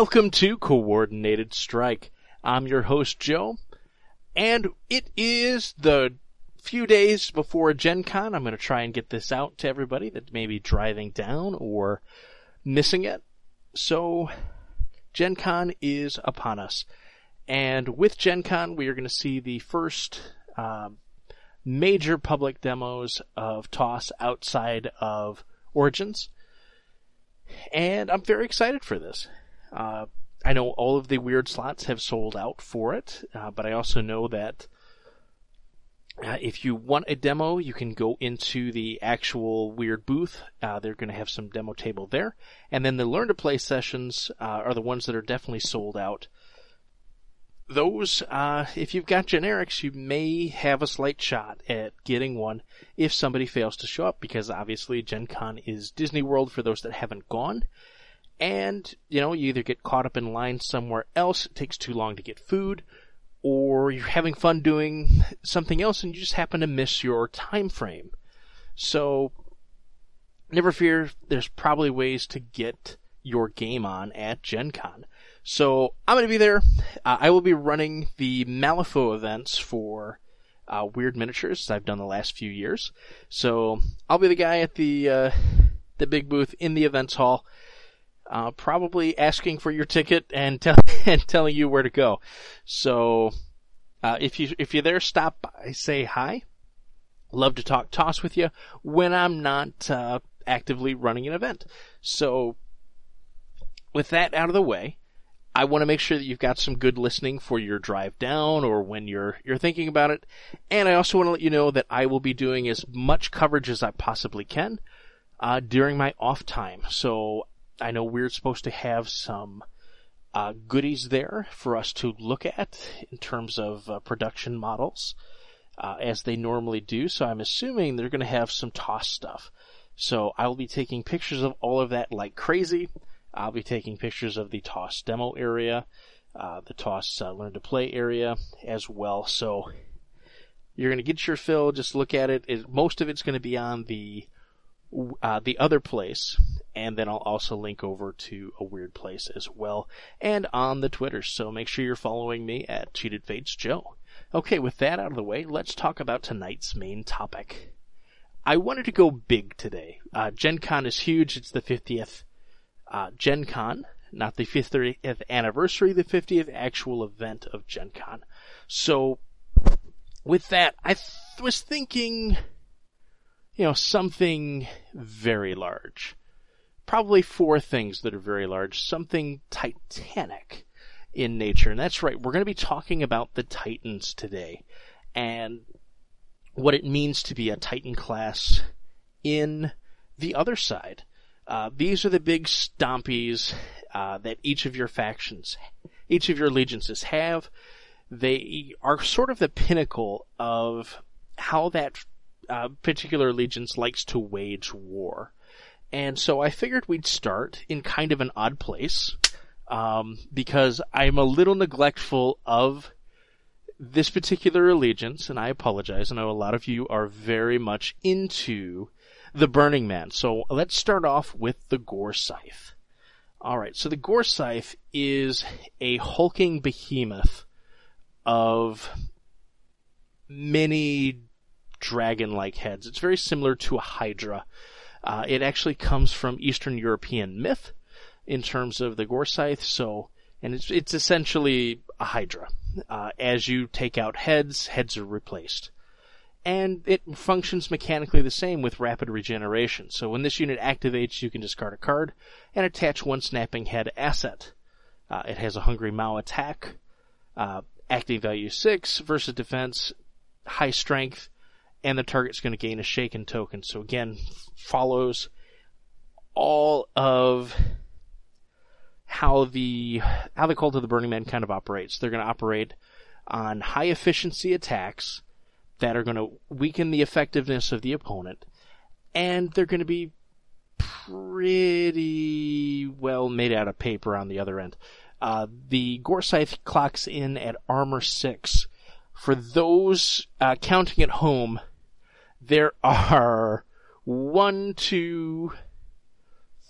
Welcome to Coordinated Strike. I'm your host, Joe, and it is the few days before Gen Con. I'm going to try and get this out to everybody that may be driving down or missing it. So, Gen Con is upon us. And with Gen Con, we are going to see the first um, major public demos of TOS outside of Origins. And I'm very excited for this. Uh, I know all of the Wyrd slots have sold out for it, uh, but I also know that uh, if you want a demo, you can go into the actual Wyrd booth. Uh, they're going to have some demo table there, and then the learn to play sessions uh, are the ones that are definitely sold out. Those, uh, if you've got generics, you may have a slight shot at getting one if somebody fails to show up, because obviously Gen Con is Disney World for those that haven't gone. And, you know, you either get caught up in line somewhere else, it takes too long to get food, or you're having fun doing something else and you just happen to miss your time frame. So, never fear, there's probably ways to get your game on at Gen Con. So, I'm going to be there. Uh, I will be running the Malifaux events for uh, Wyrd Miniatures I've done the last few years. So, I'll be the guy at the, uh, the big booth in the events hall uh, probably asking for your ticket and, tell, and telling you where to go. So, uh, if you if you're there, stop by, say hi. Love to talk TOS with you when I'm not uh, actively running an event. So, with that out of the way, I want to make sure that you've got some good listening for your drive down or when you're you're thinking about it. And I also want to let you know that I will be doing as much coverage as I possibly can uh, during my off time. So I know we're supposed to have some uh, goodies there for us to look at in terms of uh, production models, uh, as they normally do. So I'm assuming they're going to have some TOS stuff. So I will be taking pictures of all of that like crazy. I'll be taking pictures of the TOS demo area, uh, the TOS uh, learn to play area as well. So you're going to get your fill. Just look at it. it most of it's going to be on the uh, the other place, and then I'll also link over to a weird place as well, and on the Twitter. So make sure you're following me at Cheated Fates Joe. Okay, with that out of the way, let's talk about tonight's main topic. I wanted to go big today. Uh, Gen Con is huge. It's the 50th uh, Gen Con, not the 50th anniversary, the 50th actual event of Gen Con. So, with that, I th- was thinking you know, something very large. Probably four things that are very large. Something titanic in nature. And that's right, we're going to be talking about the Titans today. And what it means to be a Titan class in the other side. Uh, these are the big stompies uh, that each of your factions, each of your allegiances have. They are sort of the pinnacle of how that uh, particular allegiance likes to wage war. And so I figured we'd start in kind of an odd place, um, because I'm a little neglectful of this particular allegiance, and I apologize. I know a lot of you are very much into the Burning Man. So let's start off with the Gore Scythe. Alright, so the Gore Scythe is a hulking behemoth of many dragon-like heads. It's very similar to a hydra. Uh, it actually comes from Eastern European myth in terms of the gore. So, and it's it's essentially a hydra. Uh, as you take out heads, heads are replaced. And it functions mechanically the same with rapid regeneration. So when this unit activates, you can discard a card and attach one snapping head asset. Uh, it has a Hungry Maw attack, uh, active value 6 versus defense, high strength, and the target's going to gain a shaken token. So again, follows all of how the how the cult of the Burning Man kind of operates. They're going to operate on high efficiency attacks that are going to weaken the effectiveness of the opponent, and they're going to be pretty well made out of paper on the other end. Uh, the Gore Scythe clocks in at armor six. For those uh, counting at home, there are one, two,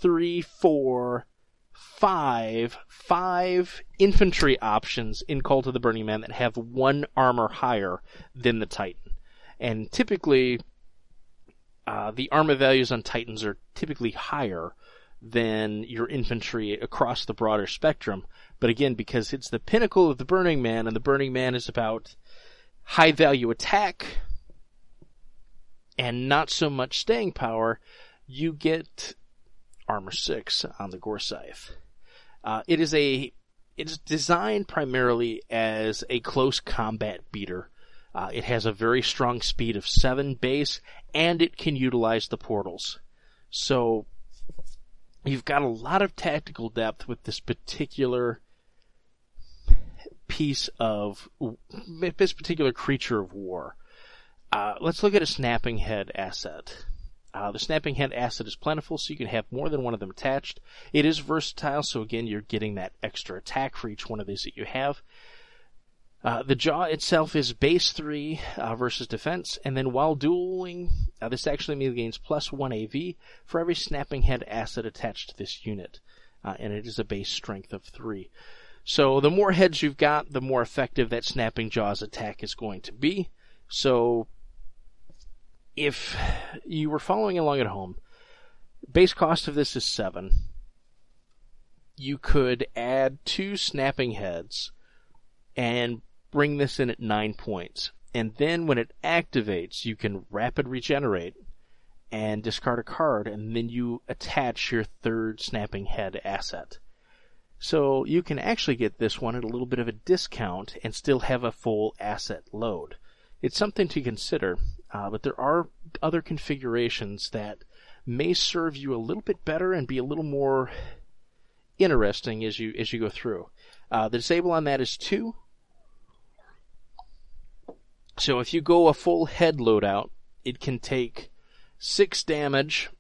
three, four, five five infantry options in Cult of the Burning Man that have one armor higher than the Titan, and typically uh, the armor values on Titans are typically higher than your infantry across the broader spectrum. But again, because it's the pinnacle of the Burning Man, and the Burning Man is about high value attack and not so much staying power, you get armor six on the Gore Uh, it is a it is designed primarily as a close combat beater. Uh, it has a very strong speed of seven base, and it can utilize the portals. So you've got a lot of tactical depth with this particular piece of this particular creature of war. Uh, let's look at a snapping head asset. Uh, the snapping head asset is plentiful, so you can have more than one of them attached. It is versatile, so again, you're getting that extra attack for each one of these that you have. Uh, the jaw itself is base 3 uh, versus defense, and then while dueling, uh, this actually means gains plus 1 AV for every snapping head asset attached to this unit, uh, and it is a base strength of 3. So the more heads you've got, the more effective that snapping jaws attack is going to be. So if you were following along at home, base cost of this is seven. You could add two snapping heads and bring this in at nine points. And then when it activates, you can rapid regenerate and discard a card, and then you attach your third snapping head asset. So you can actually get this one at a little bit of a discount and still have a full asset load. It's something to consider, uh, but there are other configurations that may serve you a little bit better and be a little more interesting as you as you go through. Uh, the disable on that is two. So if you go a full head loadout, it can take six damage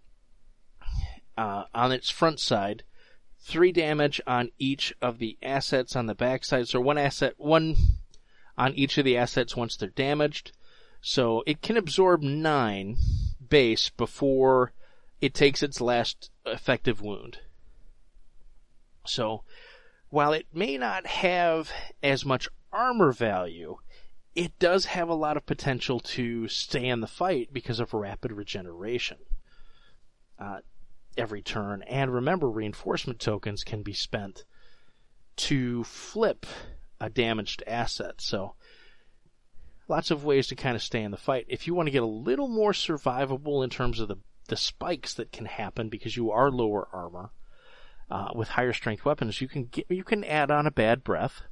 uh, on its front side, three damage on each of the assets on the backside. So one asset, one on each of the assets once they're damaged. So it can absorb nine base before it takes its last effective wound. So while it may not have as much armor value, it does have a lot of potential to stay in the fight because of rapid regeneration uh, every turn. And remember, reinforcement tokens can be spent to flip a damaged asset. So lots of ways to kind of stay in the fight. If you want to get a little more survivable in terms of the, the spikes that can happen because you are lower armor, uh, with higher strength weapons, you can get, you can add on a bad breath.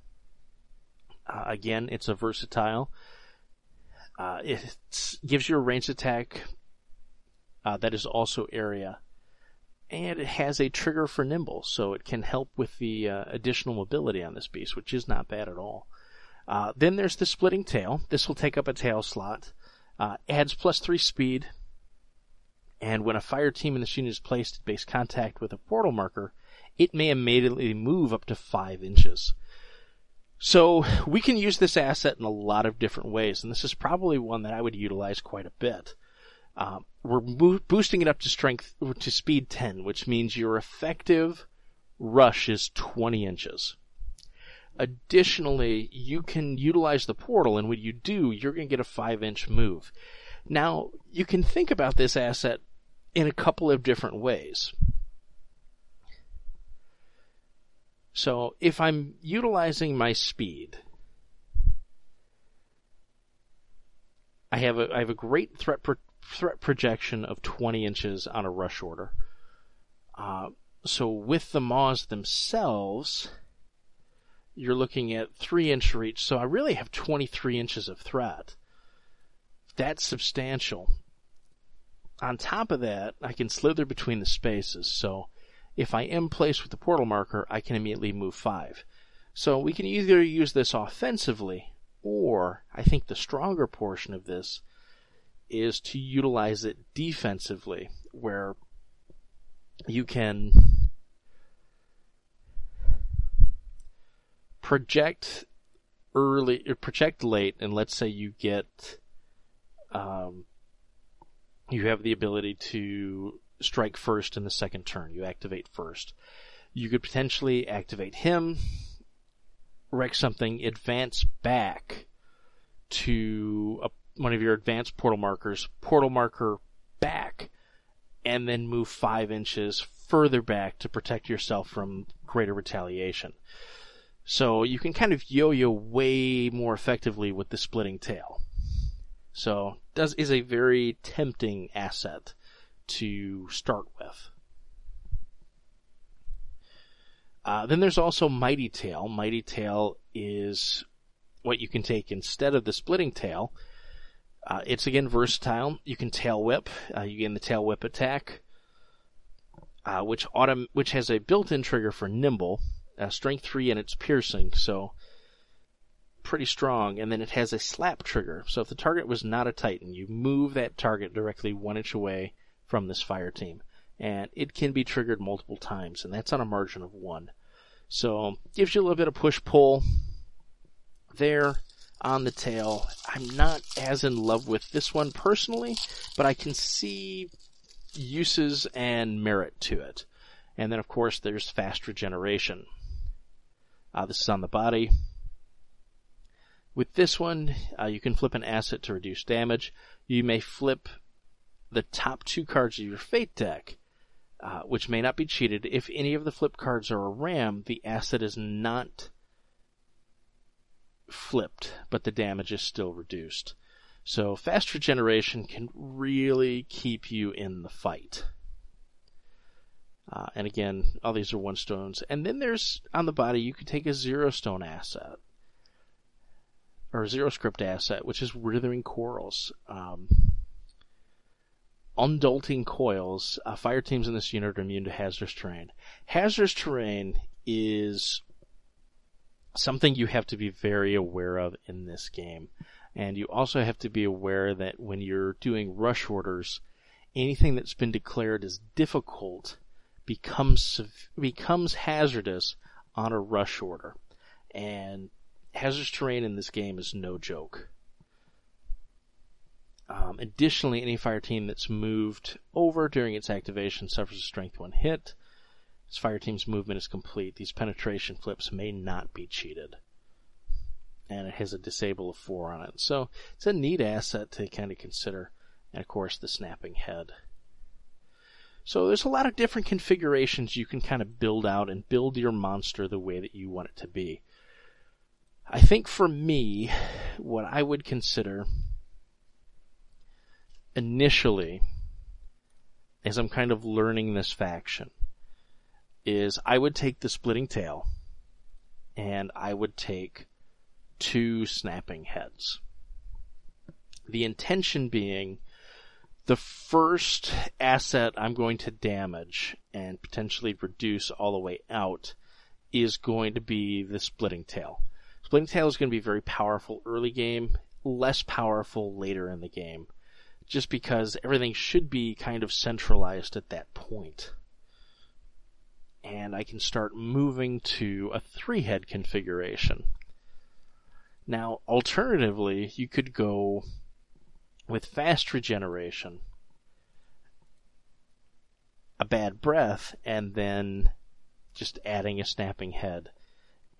Uh, again, it's a versatile. Uh, it gives you a ranged attack uh, that is also area, and it has a trigger for nimble, so it can help with the uh, additional mobility on this beast, which is not bad at all. Uh, then there's the splitting tail. This will take up a tail slot. Uh, adds plus three speed. And when a fire team in this unit is placed at base contact with a portal marker, it may immediately move up to five inches. So we can use this asset in a lot of different ways, and this is probably one that I would utilize quite a bit. Uh, we're mo- boosting it up to strength to speed 10, which means your effective rush is 20 inches. Additionally, you can utilize the portal, and when you do, you're going to get a 5 inch move. Now, you can think about this asset in a couple of different ways. So, if I'm utilizing my speed, I have a I have a great threat pro- threat projection of 20 inches on a rush order. Uh, so with the maws themselves, you're looking at 3 inch reach, so I really have 23 inches of threat. That's substantial. On top of that, I can slither between the spaces, so if I am placed with the portal marker, I can immediately move 5. So we can either use this offensively, or I think the stronger portion of this is to utilize it defensively, where you can project early or project late, and let's say you get um, you have the ability to strike first in the second turn. You activate first. You could potentially activate him, wreck something, advance back to a, one of your advanced portal markers, portal marker back, and then move five inches further back to protect yourself from greater retaliation. So you can kind of yo-yo way more effectively with the splitting tail. So does is a very tempting asset to start with. Uh, then there's also Mighty Tail. Mighty Tail is what you can take instead of the splitting tail. Uh, it's again versatile. You can tail whip. Uh, you gain the tail whip attack, uh, which autom- which has a built-in trigger for nimble, uh, strength three, and it's piercing. So pretty strong. And then it has a slap trigger. So if the target was not a Titan, you move that target directly one inch away from this fire team, and it can be triggered multiple times, and that's on a margin of one. So gives you a little bit of push pull there on the tail. I'm not as in love with this one personally, but I can see uses and merit to it. And then of course there's fast regeneration. Uh, this is on the body. With this one, uh, you can flip an asset to reduce damage. You may flip the top two cards of your fate deck, uh, which may not be cheated. If any of the flip cards are a ram, the asset is not flipped, but the damage is still reduced. So fast regeneration can really keep you in the fight. Uh, and again, all these are one stones. And then there's on the body, you can take a zero stone asset or zero script asset, which is withering corals. Um, undulting coils. Uh, fire teams in this unit are immune to hazardous terrain. Hazardous terrain is something you have to be very aware of in this game. And you also have to be aware that when you're doing rush orders, anything that's been declared as difficult becomes becomes hazardous on a rush order. And hazardous terrain in this game is no joke. Um, additionally, any fire team that's moved over during its activation suffers a strength one hit. Its fire team's movement is complete. These penetration flips may not be cheated. And it has a disable of 4 on it. So it's a neat asset to kind of consider. And of course, the snapping head. So there's a lot of different configurations you can kind of build out and build your monster the way that you want it to be. I think for me, what I would consider initially, as I'm kind of learning this faction, is I would take the splitting tail and I would take two snapping heads. The intention being the first asset I'm going to damage and potentially reduce all the way out is going to be the splitting tail. Splitting tail is going to be very powerful early game, less powerful later in the game, just because everything should be kind of centralized at that point. and I can start moving to a three head configuration. Now, alternatively, you could go with fast regeneration, a bad breath, and then just adding a snapping head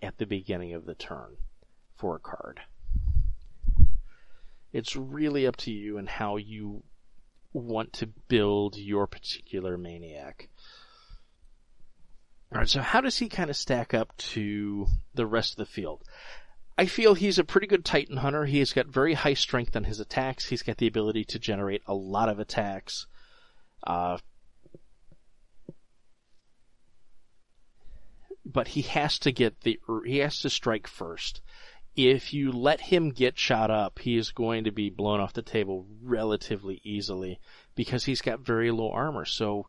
at the beginning of the turn for a card. It's really up to you and how you want to build your particular maniac. All right, so how does he kind of stack up to the rest of the field? I feel he's a pretty good Titan hunter. He has got very high strength on his attacks. He's got the ability to generate a lot of attacks. Uh, but he has to get the he has to strike first. If you let him get shot up, he is going to be blown off the table relatively easily because he's got very low armor. So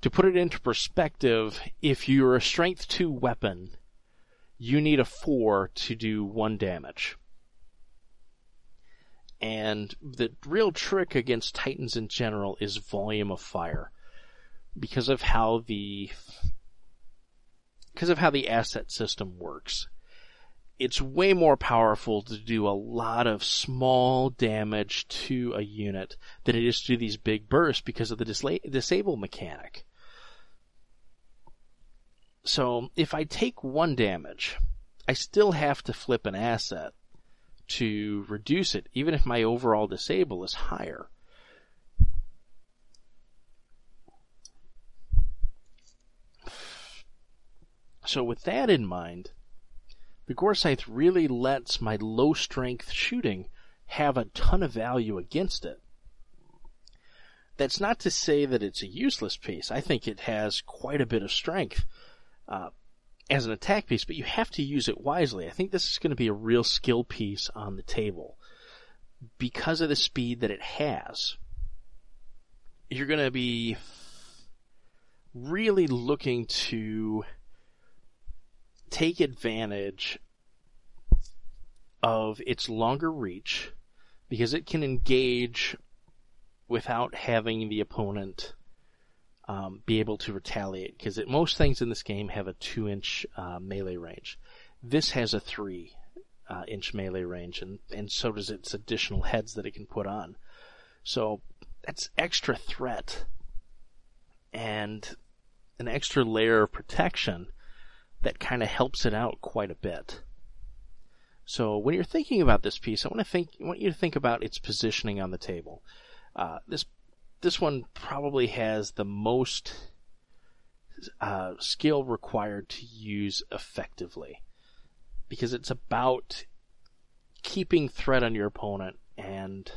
to put it into perspective, if you're a strength 2 weapon, you need a 4 to do 1 damage. And the real trick against Titans in general is volume of fire. Because of how the because of how the asset system works. It's way more powerful to do a lot of small damage to a unit than it is to do these big bursts because of the disla- disable mechanic. So if I take one damage, I still have to flip an asset to reduce it, even if my overall disable is higher. So with that in mind, the Gorscythe really lets my low strength shooting have a ton of value against it. That's not to say that it's a useless piece. I think it has quite a bit of strength uh, as an attack piece, but you have to use it wisely. I think this is going to be a real skill piece on the table because of the speed that it has. You're going to be really looking to take advantage of its longer reach because it can engage without having the opponent um, be able to retaliate. Because most things in this game have a two inch uh, melee range. This has a three uh, inch melee range, and, and so does its additional heads that it can put on. So that's extra threat and an extra layer of protection that kind of helps it out quite a bit. So when you're thinking about this piece, I want to think, I want you to think about its positioning on the table. Uh, this this one probably has the most uh, skill required to use effectively because it's about keeping threat on your opponent and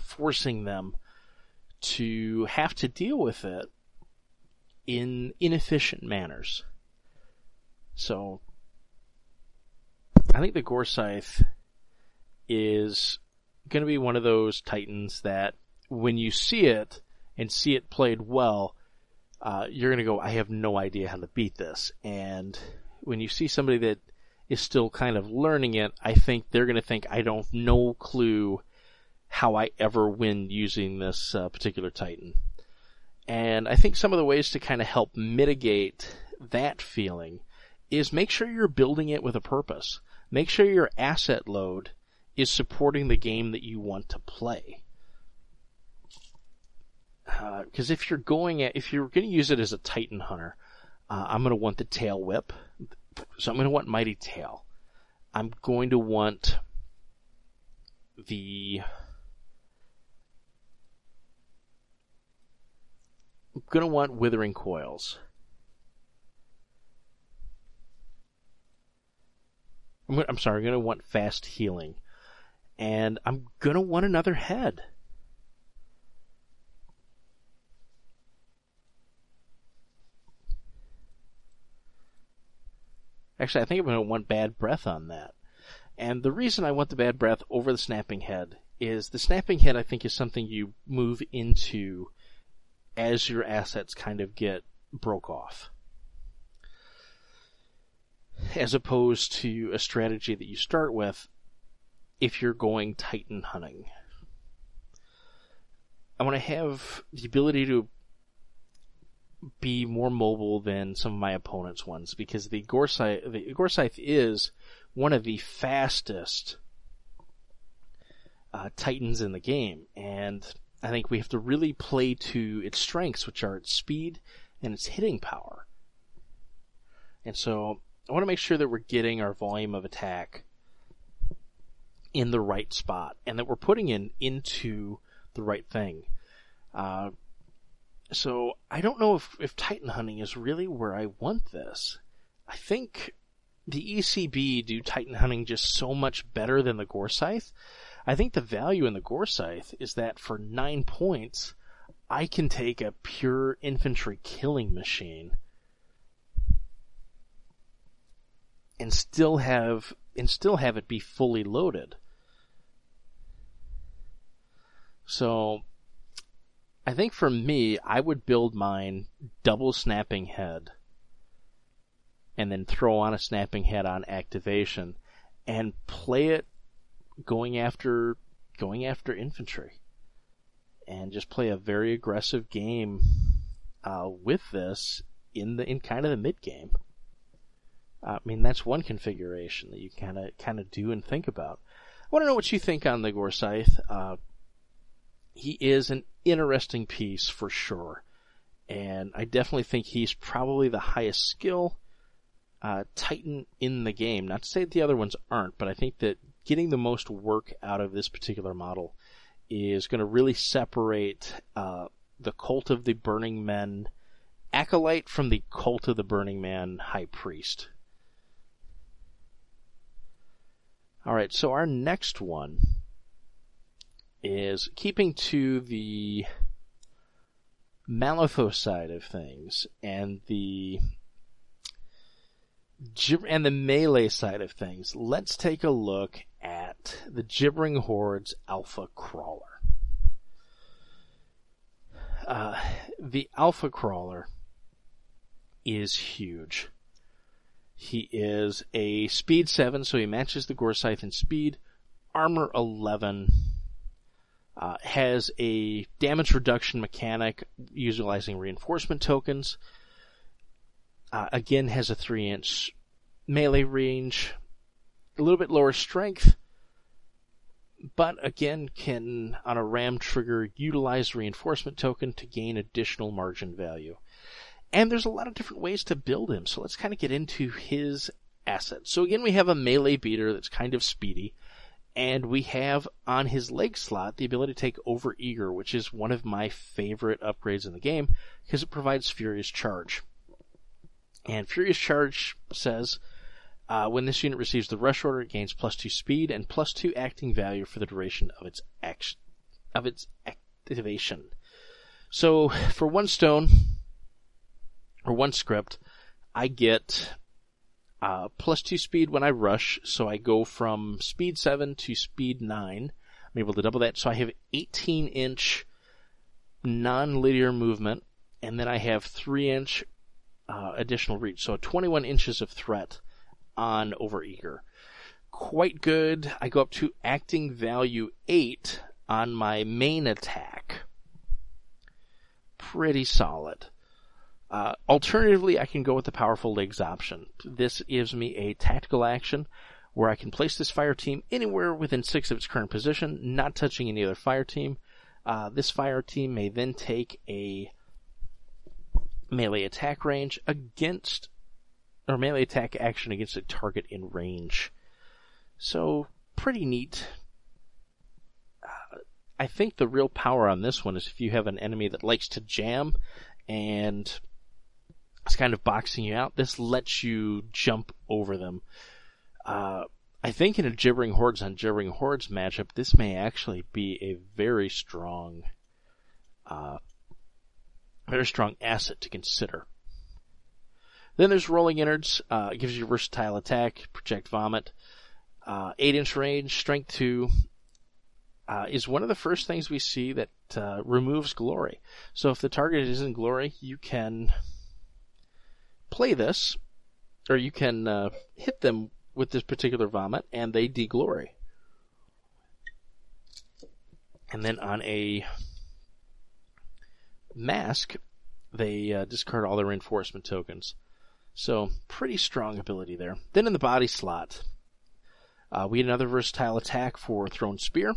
forcing them to have to deal with it in inefficient manners. So I think the Gorscythe is going to be one of those Titans that when you see it and see it played well, uh, you're going to go, I have no idea how to beat this. And when you see somebody that is still kind of learning it, I think they're going to think, I don't no clue how I ever win using this uh, particular Titan. And I think some of the ways to kind of help mitigate that feeling is make sure you're building it with a purpose. Make sure your asset load is supporting the game that you want to play. Because uh, if you're going at, if you're going to use it as a Titan Hunter, uh, I'm going to want the tail whip. So I'm going to want Mighty Tail. I'm going to want the I'm going to want Withering Coils. I'm, I'm sorry, I'm going to want fast healing. And I'm going to want another head. Actually, I think I'm going to want bad breath on that. And the reason I want the bad breath over the snapping head is the snapping head I think is something you move into as your assets kind of get broke off as opposed to a strategy that you start with if you're going Titan hunting. I want to have the ability to be more mobile than some of my opponent's ones because the Gorscythe, the Gorscythe is one of the fastest uh, Titans in the game, and I think we have to really play to its strengths, which are its speed and its hitting power. And so I want to make sure that we're getting our volume of attack in the right spot and that we're putting in into the right thing. Uh, so I don't know if, if Titan hunting is really where I want this. I think the ECB do Titan hunting just so much better than the Gorscythe. I think the value in the Gorscythe is that for nine points, I can take a pure infantry killing machine and still have and still have it be fully loaded. So I think for me, I would build mine double snapping head and then throw on a snapping head on activation and play it going after going after infantry and just play a very aggressive game uh, with this in the in kind of the mid game. I mean, that's one configuration that you kind of kind of do and think about. I want to know what you think on the Gorscythe. Uh, he is an interesting piece for sure, and I definitely think he's probably the highest skill uh, Titan in the game. Not to say that the other ones aren't, but I think that getting the most work out of this particular model is going to really separate uh, the cult of the Burning Men acolyte from the cult of the Burning Man high priest. All right, so our next one is keeping to the Malifaux side of things and the and the melee side of things. Let's take a look at the Gibbering Horde's Alpha Crawler. Uh, the Alpha Crawler is huge. He is a speed 7, so he matches the Gorscythe in speed. Armor 11. Uh, has a damage reduction mechanic utilizing reinforcement tokens. Uh, again, has a 3 inch melee range. A little bit lower strength. But again, can, on a ram trigger, utilize reinforcement token to gain additional margin value. And there's a lot of different ways to build him, so let's kind of get into his assets. So again, we have a melee beater that's kind of speedy, and we have on his leg slot the ability to take over eager, which is one of my favorite upgrades in the game because it provides furious charge. And furious charge says uh, when this unit receives the rush order, it gains plus two speed and plus two acting value for the duration of its action, of its activation. So for one stone, or one script, I get uh, plus two speed when I rush, so I go from speed seven to speed nine. I'm able to double that, so I have 18 inch non-linear movement, and then I have three inch uh, additional reach, so 21 inches of threat on Overeager. Quite good. I go up to acting value eight on my main attack. Pretty solid. Uh, alternatively, I can go with the powerful legs option. This gives me a tactical action where I can place this fire team anywhere within six of its current position, not touching any other fire team. Uh, this fire team may then take a melee attack range against, or melee attack action against a target in range. So, pretty neat. Uh, I think the real power on this one is if you have an enemy that likes to jam and it's kind of boxing you out. This lets you jump over them. Uh, I think in a Gibbering Hordes on Gibbering Hordes matchup, this may actually be a very strong, uh, very strong asset to consider. Then there's Rolling Innards. Uh, gives you versatile attack, project vomit, uh, 8 inch range, strength 2, uh, is one of the first things we see that uh, removes glory. So if the target is in glory, you can play this, or you can uh, hit them with this particular vomit, and they deglory. And then on a mask, they uh, discard all their reinforcement tokens. So, pretty strong ability there. Then in the body slot, uh, we had another versatile attack for Thrown Spear.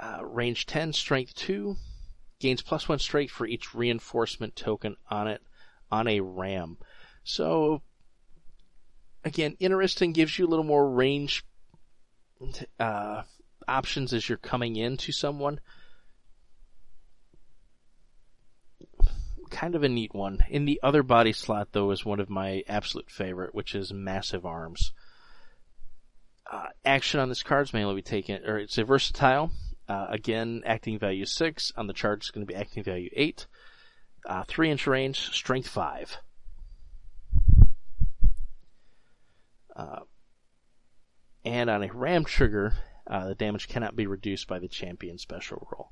Uh, range 10, strength 2. Gains plus 1 strength for each reinforcement token on it on a ram. So, again, interesting, gives you a little more range uh, options as you're coming into someone. Kind of a neat one. In the other body slot, though, is one of my absolute favorite, which is Massive Arms. Uh, action on this card is mainly be taken, or it's a versatile. Uh, again, acting value 6. On the charge, it's going to be acting value 8. Uh, three inch range, strength five. Uh, and on a ram trigger, uh, the damage cannot be reduced by the champion special roll.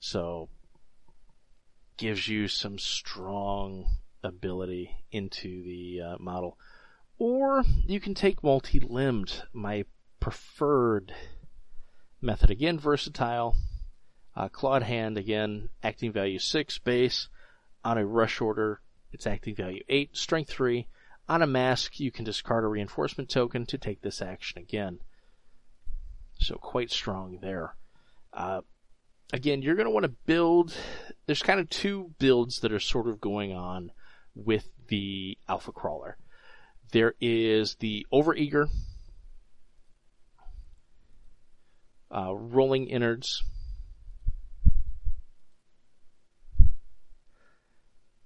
So, gives you some strong ability into the uh, model. Or you can take multi-limbed, my preferred method. Again, versatile. Uh, clawed hand, again, acting value 6 base on a rush order, it's acting value 8, strength 3. On a mask, you can discard a reinforcement token to take this action again. So quite strong there. Uh, again, you're going to want to build there's kind of two builds that are sort of going on with the Alpha Crawler. There is the overeager, uh, rolling innards,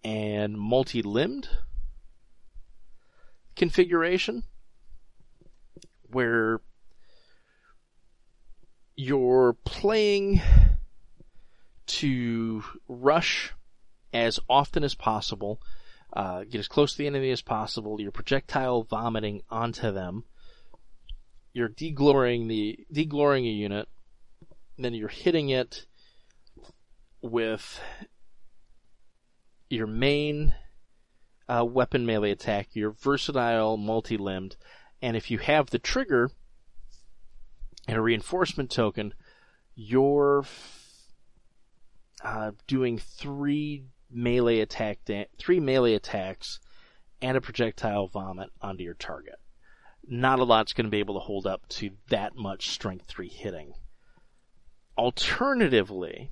and multi-limbed configuration where you're playing to rush as often as possible, uh, get as close to the enemy as possible. You're projectile vomiting onto them. You're degloring the degloring a unit, then you're hitting it with your main uh, weapon melee attack, your versatile multi-limbed, and if you have the trigger and a reinforcement token, you're uh, doing three melee attack, da- three melee attacks, and a projectile vomit onto your target. Not a lot's going to be able to hold up to that much strength three hitting. Alternatively,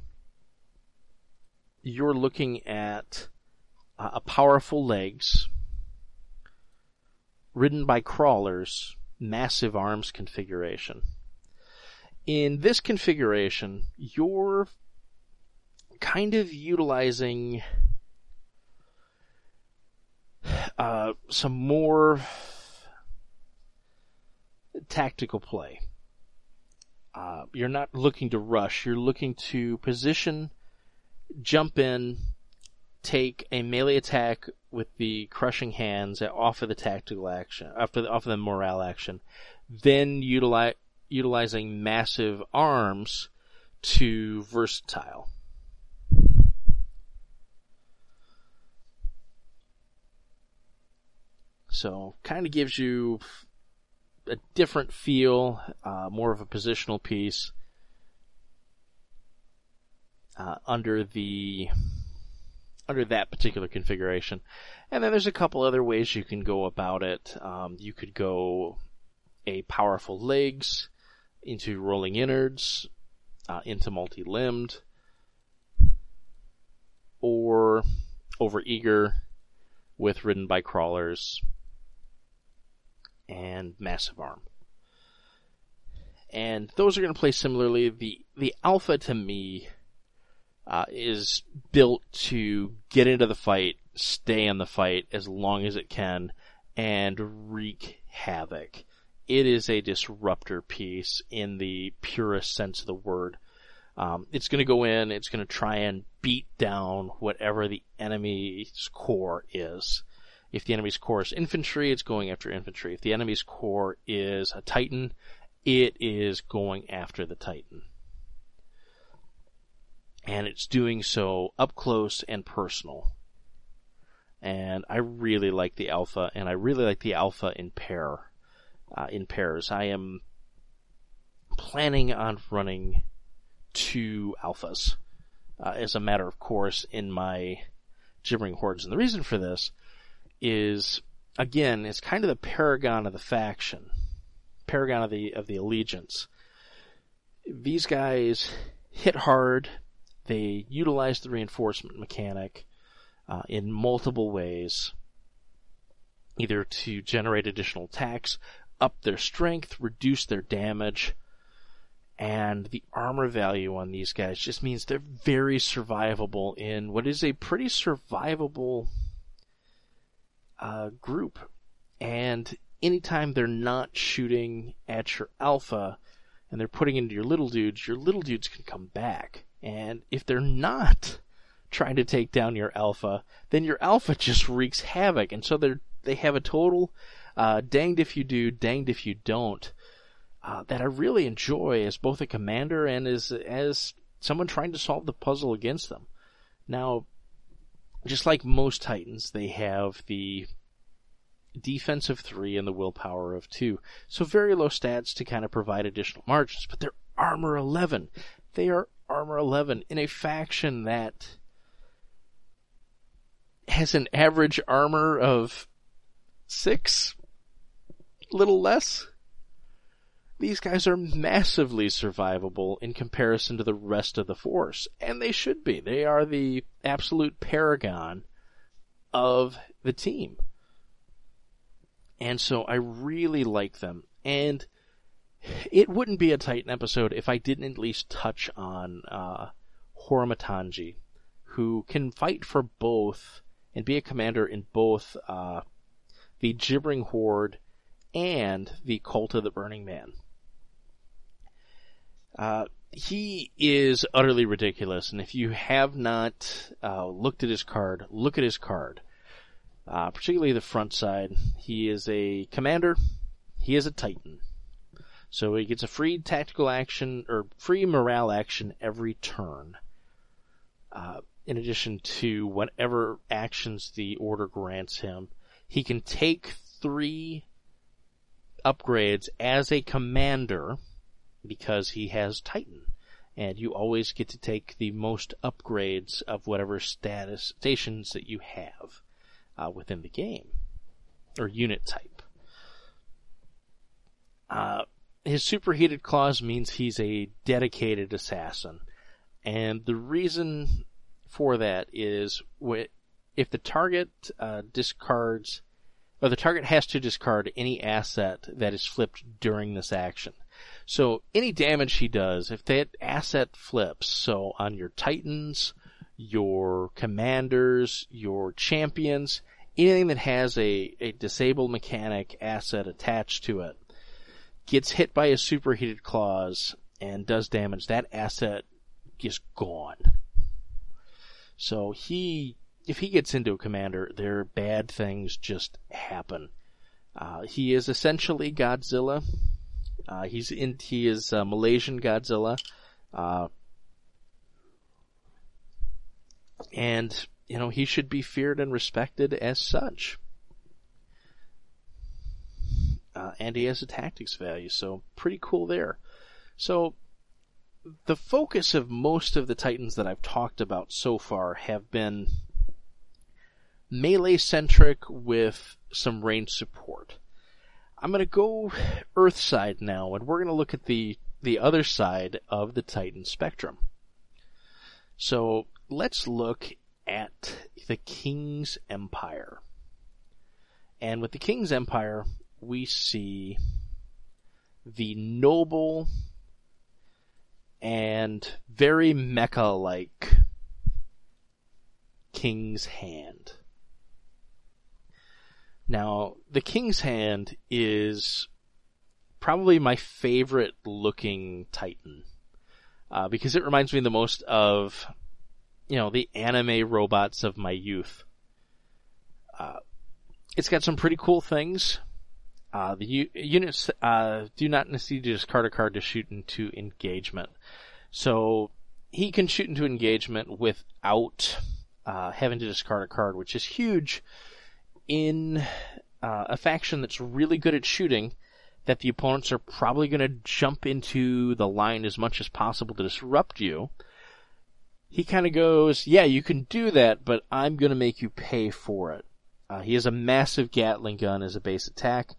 you're looking at uh, a powerful legs, ridden by crawlers, massive arms configuration. In this configuration, you're kind of utilizing uh, some more tactical play. Uh, you're not looking to rush. You're looking to position, jump in, take a melee attack with the crushing hands off of the tactical action, off of the, off of the morale action, then utilize utilizing massive arms to versatile. So, kind of gives you a different feel, uh, more of a positional piece uh, under the under that particular configuration. And then there's a couple other ways you can go about it. Um, you could go a powerful legs into rolling innards, uh, into multi-limbed, or over eager with ridden by crawlers and massive arm. And those are going to play similarly. The the alpha to me uh, is built to get into the fight, stay in the fight as long as it can, and wreak havoc. It is a disruptor piece in the purest sense of the word. Um, it's going to go in, it's going to try and beat down whatever the enemy's core is. If the enemy's core is infantry, it's going after infantry. If the enemy's core is a titan, it is going after the titan and it's doing so up close and personal. And I really like the alpha, and I really like the alpha in pair, uh, in pairs. I am planning on running two alphas, uh, as a matter of course, in my gibbering hordes. And the reason for this is, again, it's kind of the paragon of the faction, paragon of the of the allegiance. These guys hit hard, they utilize the reinforcement mechanic uh, in multiple ways, either to generate additional attacks, up their strength, reduce their damage, and the armor value on these guys just means they're very survivable in what is a pretty survivable uh, group. And anytime they're not shooting at your alpha and they're putting into your little dudes, your little dudes can come back. And if they're not trying to take down your alpha, then your alpha just wreaks havoc. And so they they have a total uh, danged if you do, danged if you don't. Uh, that I really enjoy as both a commander and as as someone trying to solve the puzzle against them. Now, just like most Titans, they have the defense of three and the willpower of two. So very low stats to kind of provide additional margins, but they're armor 11. They are armor 11 in a faction that has an average armor of six, little less. these guys are massively survivable in comparison to the rest of the force. And they should be. They are the absolute paragon of the team. And so I really like them. And it wouldn't be a Titan episode if I didn't at least touch on uh, who can fight for both and be a commander in both uh, the Gibbering Horde and the Cult of the Burning Man. Uh, he is utterly ridiculous, and if you have not uh, looked at his card, look at his card. Uh, particularly the front side. He is a commander. He is a Titan. So he gets a free tactical action or free morale action every turn. Uh, in addition to whatever actions the order grants him, he can take three upgrades as a commander because he has Titan. And you always get to take the most upgrades of whatever status stations that you have uh, within the game or unit type. Uh, his superheated claws means he's a dedicated assassin, and the reason for that is if the target uh, discards, or the target has to discard any asset that is flipped during this action. So any damage he does, if that asset flips, so on your titans, your commanders, your champions, anything that has a, a disabled mechanic asset attached to it, gets hit by a superheated claws and does damage, that asset is gone. So he, if he gets into a commander, there bad things just happen. Uh, he is essentially Godzilla. Uh, he's in, he is uh, Malaysian Godzilla. Uh, and, you know, he should be feared and respected as such. Uh, and he has a tactics value, so pretty cool there. So, the focus of most of the Titans that I've talked about so far have been melee centric with some range support. I'm going to go Earth side now, and we're going to look at the the other side of the Titan spectrum. So let's look at the King's Empire. And with the King's Empire, we see the noble and very mecha like King's Hand. Now, the King's Hand is probably my favorite looking Titan. Uh, because it reminds me the most of, you know, the anime robots of my youth. Uh, it's got some pretty cool things. Uh, the u- units uh, do not necessarily discard a card to shoot into engagement. So he can shoot into engagement without uh, having to discard a card, which is huge in uh, a faction that's really good at shooting. That the opponents are probably going to jump into the line as much as possible to disrupt you. He kind of goes, "Yeah, you can do that, but I'm going to make you pay for it." Uh, he has a massive Gatling gun as a base attack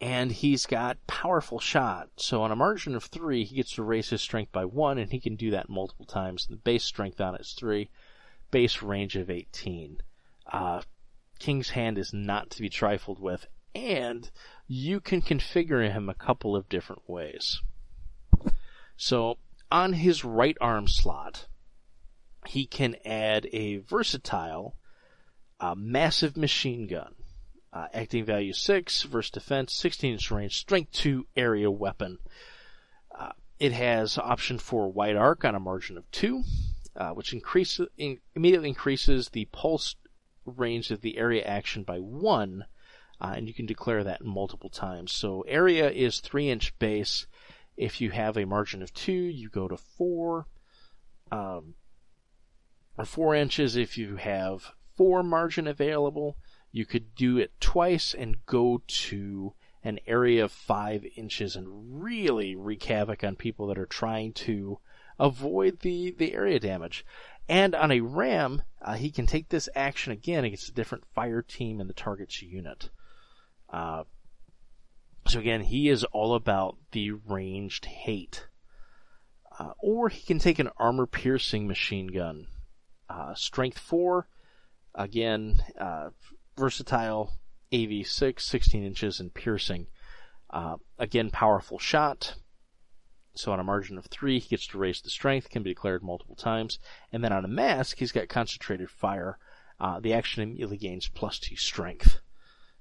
and he's got powerful shot. So on a margin of three, he gets to raise his strength by one, and he can do that multiple times. And The base strength on it is three, base range of 18. Uh, King's Hand is not to be trifled with, and you can configure him a couple of different ways. So on his right arm slot, he can add a versatile, uh, massive machine gun. Uh, acting value 6, verse defense, 16 inch range, strength 2 area weapon. Uh, it has option for wide arc on a margin of 2, uh, which increases, in, immediately increases the pulse range of the area action by 1, uh, and you can declare that multiple times. So area is 3 inch base. If you have a margin of 2, you go to 4. Um, or 4 inches if you have 4 margin available you could do it twice and go to an area of five inches and really wreak havoc on people that are trying to avoid the, the area damage. And on a ram, uh, he can take this action again against a different fire team in the target's unit. Uh, So again, he is all about the ranged hate. Uh, or he can take an armor piercing machine gun. Uh, strength 4, again, uh, versatile, AV6, 16 inches and piercing. Uh, again, powerful shot. So on a margin of 3, he gets to raise the strength, can be declared multiple times. And then on a mask, he's got concentrated fire. Uh, the action immediately gains plus 2 strength.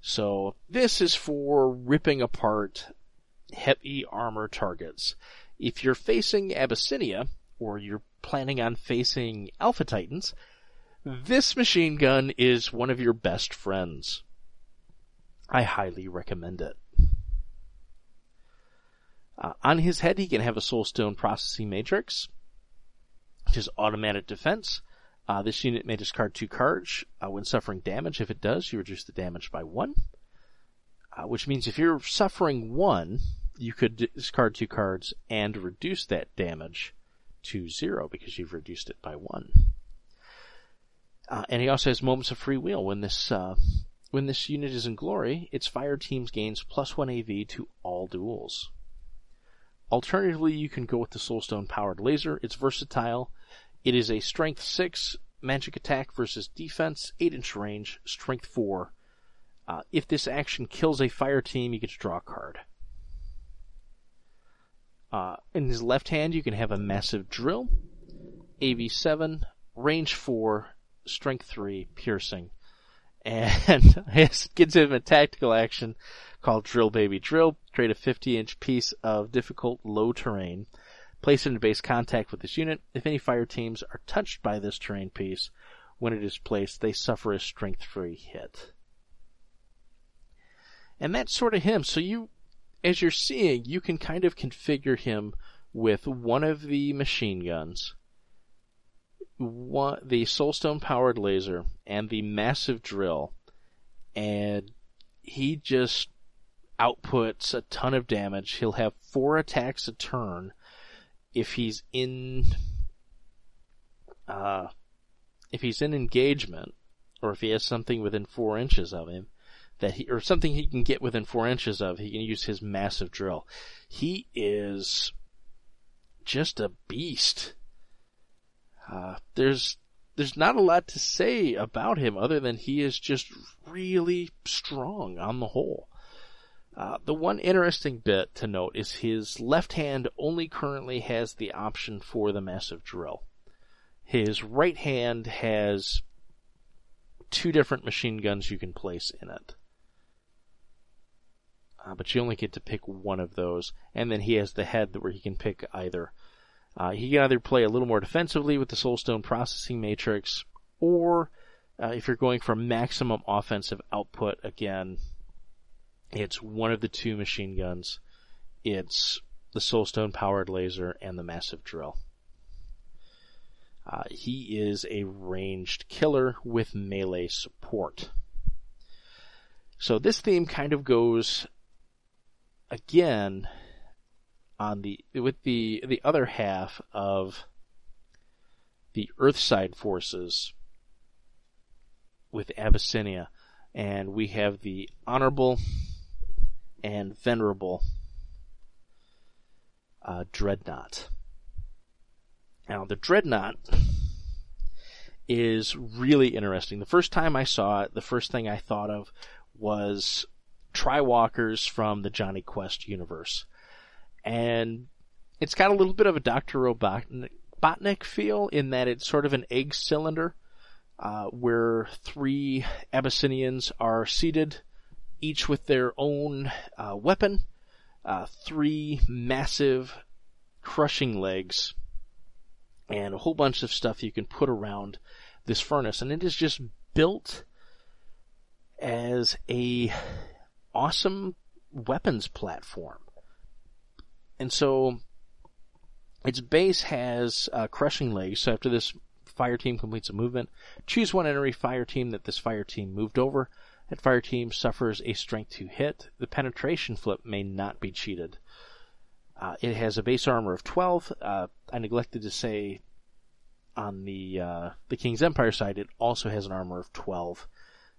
So this is for ripping apart heavy armor targets. If you're facing Abyssinia, or you're planning on facing Alpha Titans, this machine gun is one of your best friends. I highly recommend it. Uh, on his head, he can have a Soulstone processing matrix, which is automatic defense. Uh, this unit may discard two cards uh, when suffering damage. If it does, you reduce the damage by one. Uh, which means if you're suffering one, you could discard two cards and reduce that damage to zero because you've reduced it by one. Uh, and he also has moments of free will. When this uh, when this unit is in glory, its fire teams gains plus one AV to all duels. Alternatively, you can go with the Soulstone powered laser. It's versatile. It is a strength 6 magic attack versus defense, 8 inch range, strength 4. Uh, if this action kills a fire team, you get to draw a card. Uh, in his left hand, you can have a massive drill, AV7, range 4, strength 3, piercing. And it gives him a tactical action called Drill Baby Drill. Create a 50 inch piece of difficult low terrain. Place it into base contact with this unit. If any fire teams are touched by this terrain piece, when it is placed, they suffer a strength three hit. And that's sort of him. So you, as you're seeing, you can kind of configure him with one of the machine guns, one, the Soulstone powered laser, and the massive drill, and he just outputs a ton of damage. He'll have four attacks a turn if he's in uh, if he's in engagement, or if he has something within four inches of him, that he or something he can get within four inches of, he can use his massive drill. He is just a beast. Uh, there's there's not a lot to say about him other than he is just really strong on the whole. Uh, the one interesting bit to note is his left hand only currently has the option for the massive drill. His right hand has two different machine guns you can place in it. Uh, but you only get to pick one of those, and then he has the head where he can pick either. Uh, he can either play a little more defensively with the Soulstone processing matrix, or uh, if you're going for maximum offensive output, again, it's one of the two machine guns. It's the Soulstone powered laser and the massive drill. Uh, he is a ranged killer with melee support. So this theme kind of goes again on the with the the other half of the Earthside forces with Abyssinia, and we have the honorable and venerable uh, Dreadnought. Now, the Dreadnought is really interesting. The first time I saw it, the first thing I thought of was Triwalkers from the Jonny Quest universe. And it's got a little bit of a Dr. Robotnik feel in that it's sort of an egg cylinder, uh, where three Abyssinians are seated each with their own uh, weapon, uh, three massive crushing legs, and a whole bunch of stuff you can put around this furnace. And it is just built as a awesome weapons platform. And so its base has uh, crushing legs. So after this fire team completes a movement, choose one enemy fire team that this fire team moved over. That fire team suffers a strength to hit. The penetration flip may not be cheated. Uh, it has a base armor of 12. Uh, I neglected to say on the uh, the King's Empire side, it also has an armor of 12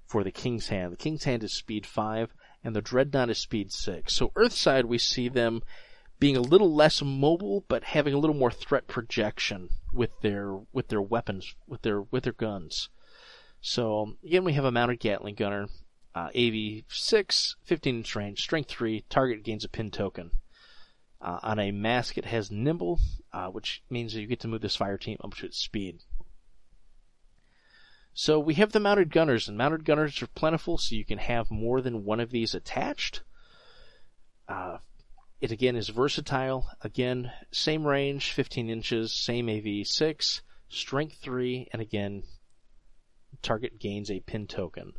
for the King's Hand. The King's Hand is speed 5, and the Dreadnought is speed 6. So Earthside, we see them being a little less mobile, but having a little more threat projection with their with their weapons, with their with their guns. So again, we have a mounted Gatling gunner, uh, AV 6, 15 inch range, strength 3, target gains a pin token. Uh, on a mask, it has nimble, uh, which means that you get to move this fire team up to its speed. So we have the mounted gunners, and mounted gunners are plentiful, so you can have more than one of these attached. Uh, it again is versatile. Again, same range, 15 inches, same AV6, strength 3, and again, target gains a pin token.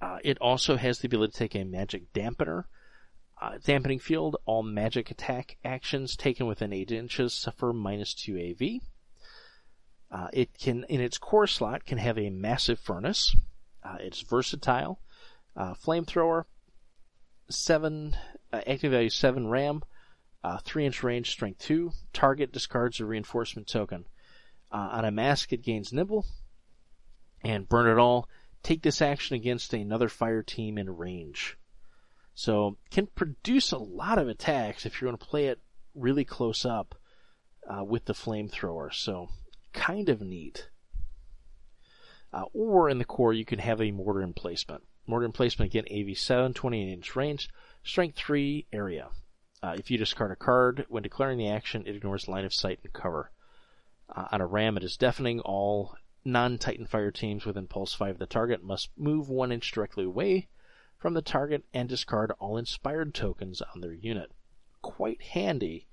Uh, it also has the ability to take a magic dampener. Uh, dampening field, all magic attack actions taken within 8 inches suffer minus 2 AV. Uh, it can, in its core slot, can have a massive furnace. Uh, it's versatile. Uh, flamethrower, 7, uh, active value 7 RAM, 3 inch range, strength 2. Target discards a reinforcement token. on a mask, it gains nimble. And burn it all take this action against another fire team in range. So can produce a lot of attacks if you're going to play it really close up uh, with the flamethrower. So kind of neat. Uh, or in the core, you can have a mortar emplacement. Mortar placement again, AV7, 28 inch range, strength 3 area. Uh, if you discard a card when declaring the action, it ignores line of sight and cover. Uh, on a ram, it is deafening. All non-Titan fire teams within pulse 5 of the target must move 1 inch directly away from the target and discard all inspired tokens on their unit. Quite handy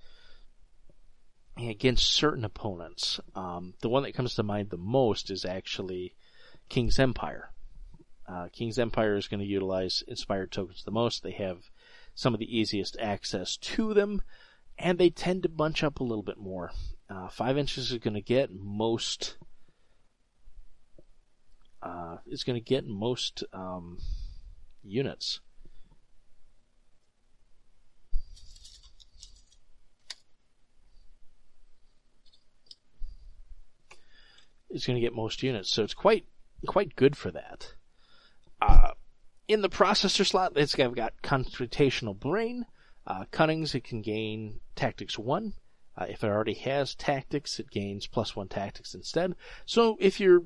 against certain opponents. Um, the one that comes to mind the most is actually King's Empire. Uh, King's Empire is going to utilize inspired tokens the most. They have some of the easiest access to them, and they tend to bunch up a little bit more. Uh, five inches is going to get most uh, is going to get most um, units. Is going to get most units, so it's quite quite good for that. Uh, in the processor slot, it's got, got computational brain. Uh, Cunnings, it can gain tactics one. Uh, if it already has tactics, it gains plus one tactics instead. So if you're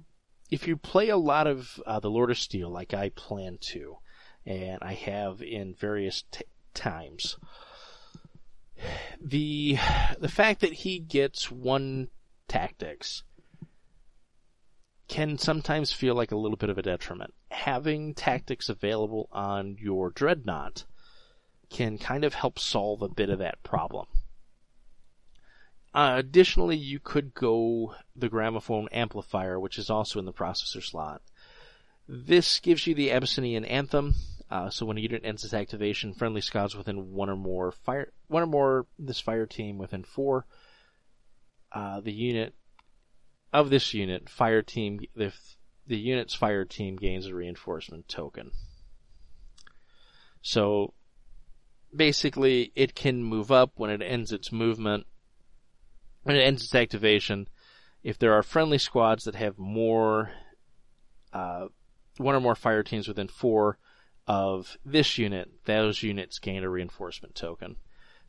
if you play a lot of uh, the Lord of Steel, like I plan to, and I have in various t- times, the the fact that he gets one tactics can sometimes feel like a little bit of a detriment. Having tactics available on your dreadnought can kind of help solve a bit of that problem. Uh, additionally, you could go the gramophone amplifier, which is also in the processor slot. This gives you the Abyssinian anthem. Uh, so when a unit ends its activation, friendly squads within one or more fire, one or more this fire team within four, uh, the unit of this unit, fire team, the the unit's fire team gains a reinforcement token. So basically, it can move up when it ends its movement when it ends its activation, if there are friendly squads that have more, uh, one or more fire teams within four of this unit, those units gain a reinforcement token.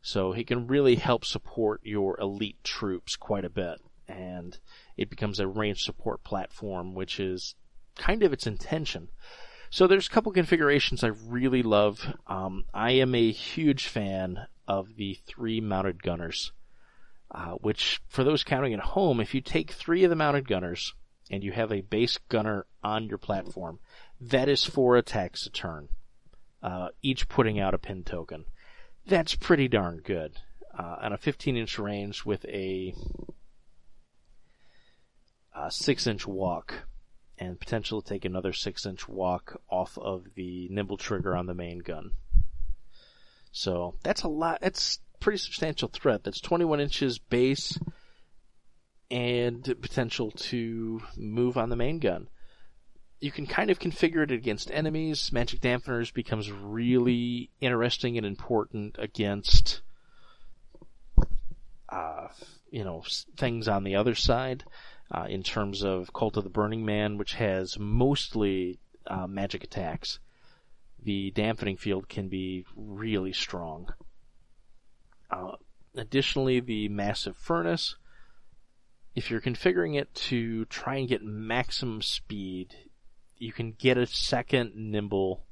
So he can really help support your elite troops quite a bit, and it becomes a range support platform, which is kind of its intention. So there's a couple configurations I really love. Um, I am a huge fan of the three mounted gunners uh, which for those counting at home, if you take three of the mounted gunners and you have a base gunner on your platform, that is four attacks a turn, uh, each putting out a pin token. That's pretty darn good. Uh, on a 15 inch range with a, a 6 inch walk and potential to take another 6 inch walk off of the nimble trigger on the main gun. So that's a lot. That's pretty substantial threat. That's 21 inches base and potential to move on the main gun. You can kind of configure it against enemies. Magic Dampeners becomes really interesting and important against, uh, you know, things on the other side. Uh, in terms of Cult of the Burning Man, which has mostly uh, magic attacks. The dampening field can be really strong. Uh, additionally, the massive furnace, if you're configuring it to try and get maximum speed, you can get a second nimble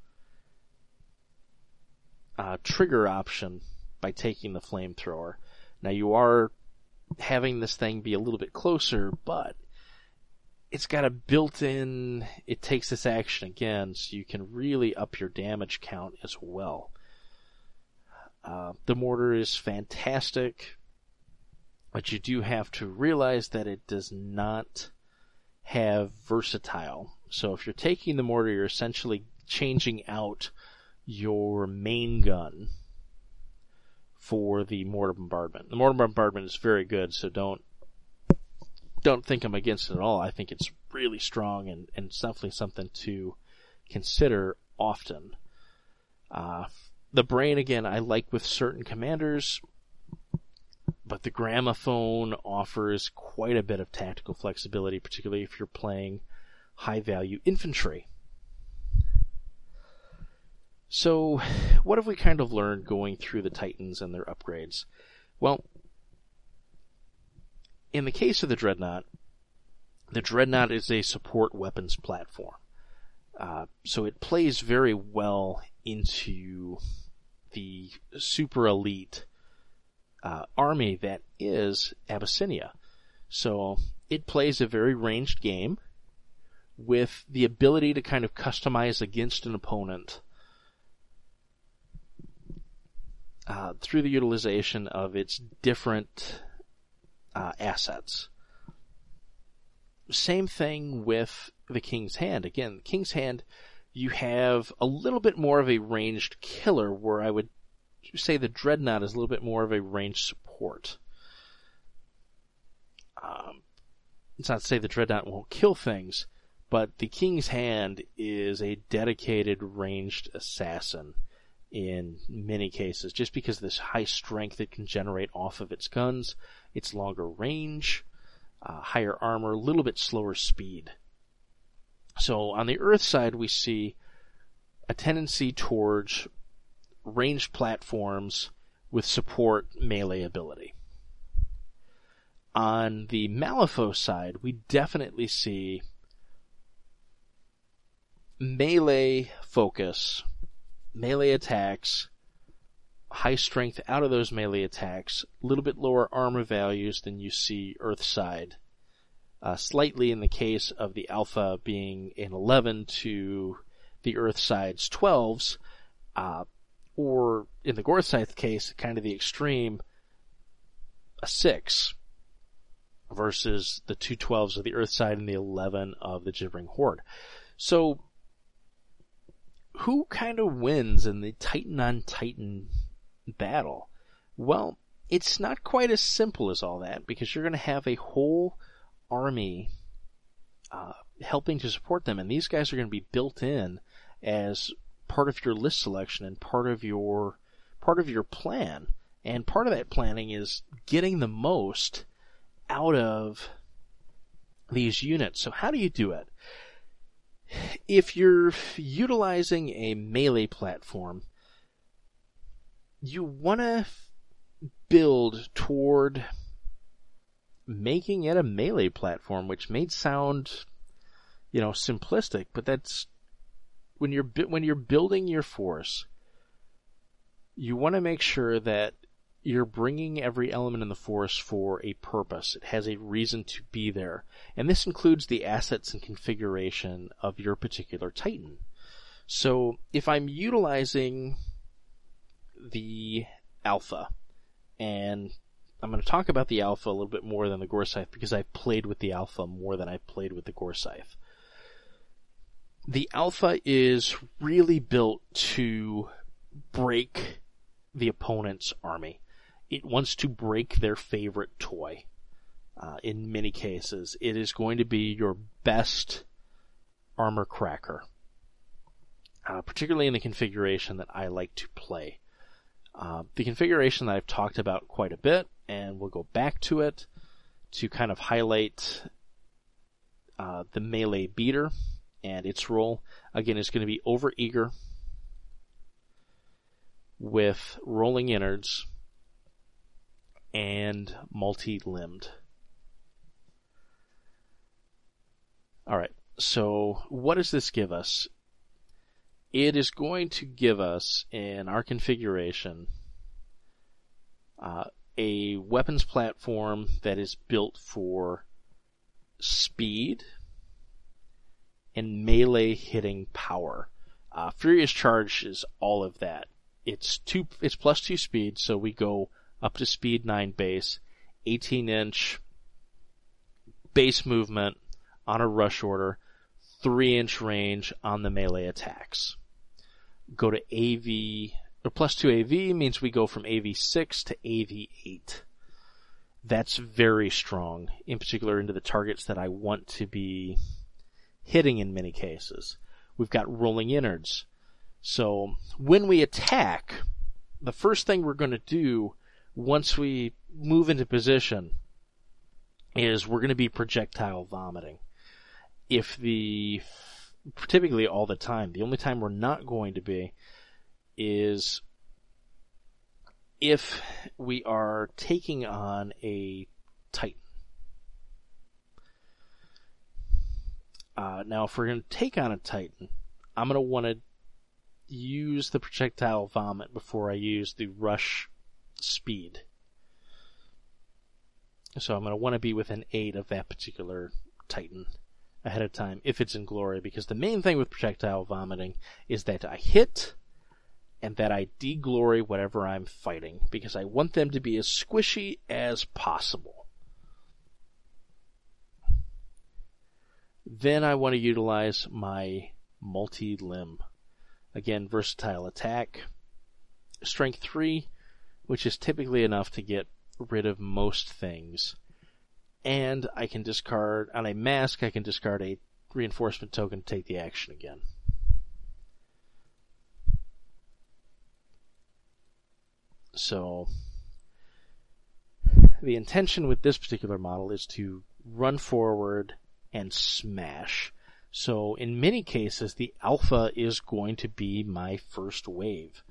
uh, trigger option by taking the flamethrower. Now you are having this thing be a little bit closer, but it's got a built-in, it takes this action again, so you can really up your damage count as well. Uh, the mortar is fantastic, but you do have to realize that it does not have versatile. So if you're taking the mortar, you're essentially changing out your main gun for the mortar bombardment. The mortar bombardment is very good, so don't don't think I'm against it at all. I think it's really strong and, and definitely something to consider often. Uh, the brain again I like with certain commanders, but the gramophone offers quite a bit of tactical flexibility, particularly if you're playing high value infantry. So, what have we kind of learned going through the Titans and their upgrades? Well, in the case of the Dreadnought, the Dreadnought is a support weapons platform. Uh, so it plays very well into the super elite uh, army that is Abyssinia. So it plays a very ranged game with the ability to kind of customize against an opponent uh, through the utilization of its different uh, assets. Same thing with the King's Hand. Again, King's Hand, you have a little bit more of a ranged killer, where I would say the Dreadnought is a little bit more of a ranged support. Um, it's not to say the Dreadnought won't kill things, but the King's Hand is a dedicated ranged assassin in many cases, just because of this high strength it can generate off of its guns, its longer range, uh, higher armor, a little bit slower speed. So on the Earth side, we see a tendency towards ranged platforms with support melee ability. On the Malifaux side, we definitely see melee focus melee attacks, high strength out of those melee attacks, a little bit lower armor values than you see Earthside. Uh, slightly in the case of the Alpha being an 11 to the Earthside's 12s, uh, or in the Gorthscythe case, kind of the extreme, a 6 versus the two 12s of the Earthside and the 11 of the Gibbering Horde. So who kind of wins in the Titan on Titan battle? Well, it's not quite as simple as all that because you're going to have a whole army uh, helping to support them, and these guys are going to be built in as part of your list selection and part of your part of your plan. And part of that planning is getting the most out of these units. So how do you do it? If you're utilizing a melee platform, you want to build toward making it a melee platform, which may sound, you know, simplistic, but that's when you're when you're building your force, you want to make sure that you're bringing every element in the forest for a purpose. It has a reason to be there. And this includes the assets and configuration of your particular Titan. So if I'm utilizing the Alpha, and I'm going to talk about the Alpha a little bit more than the Gorsythe because I've played with the Alpha more than I've played with the Gorsythe. The Alpha is really built to break the opponent's army it wants to break their favorite toy. Uh, in many cases, it is going to be your best armor cracker, uh, particularly in the configuration that I like to play. Uh, the configuration that I've talked about quite a bit, and we'll go back to it to kind of highlight uh, the melee beater and its role again is going to be overeager with rolling innards and multi-limbed. All right. So what does this give us? It is going to give us in our configuration uh, a weapons platform that is built for speed and melee hitting power. Uh, Furious Charge is all of that. It's two, it's plus two speed, so we go up to speed nine base, 18 inch base movement on a rush order, three inch range on the melee attacks. Go to AV, or plus two AV means we go from AV6 to AV8. That's very strong, in particular into the targets that I want to be hitting in many cases. We've got rolling innards. So when we attack, the first thing we're going to do once we move into position is we're going to be projectile vomiting. If the, typically all the time, the only time we're not going to be is if we are taking on a Titan. Uh, now, if we're going to take on a Titan, I'm going to want to use the projectile vomit before I use the rush speed. So I'm going to want to be within 8 of that particular Titan ahead of time if it's in glory, because the main thing with projectile vomiting is that I hit and that I deglory whatever I'm fighting, because I want them to be as squishy as possible. Then I want to utilize my multi-limb. Again, versatile attack. Strength 3, which is typically enough to get rid of most things. And I can discard, on a mask, I can discard a reinforcement token to take the action again. So, the intention with this particular model is to run forward and smash. So in many cases, the alpha is going to be my first wave.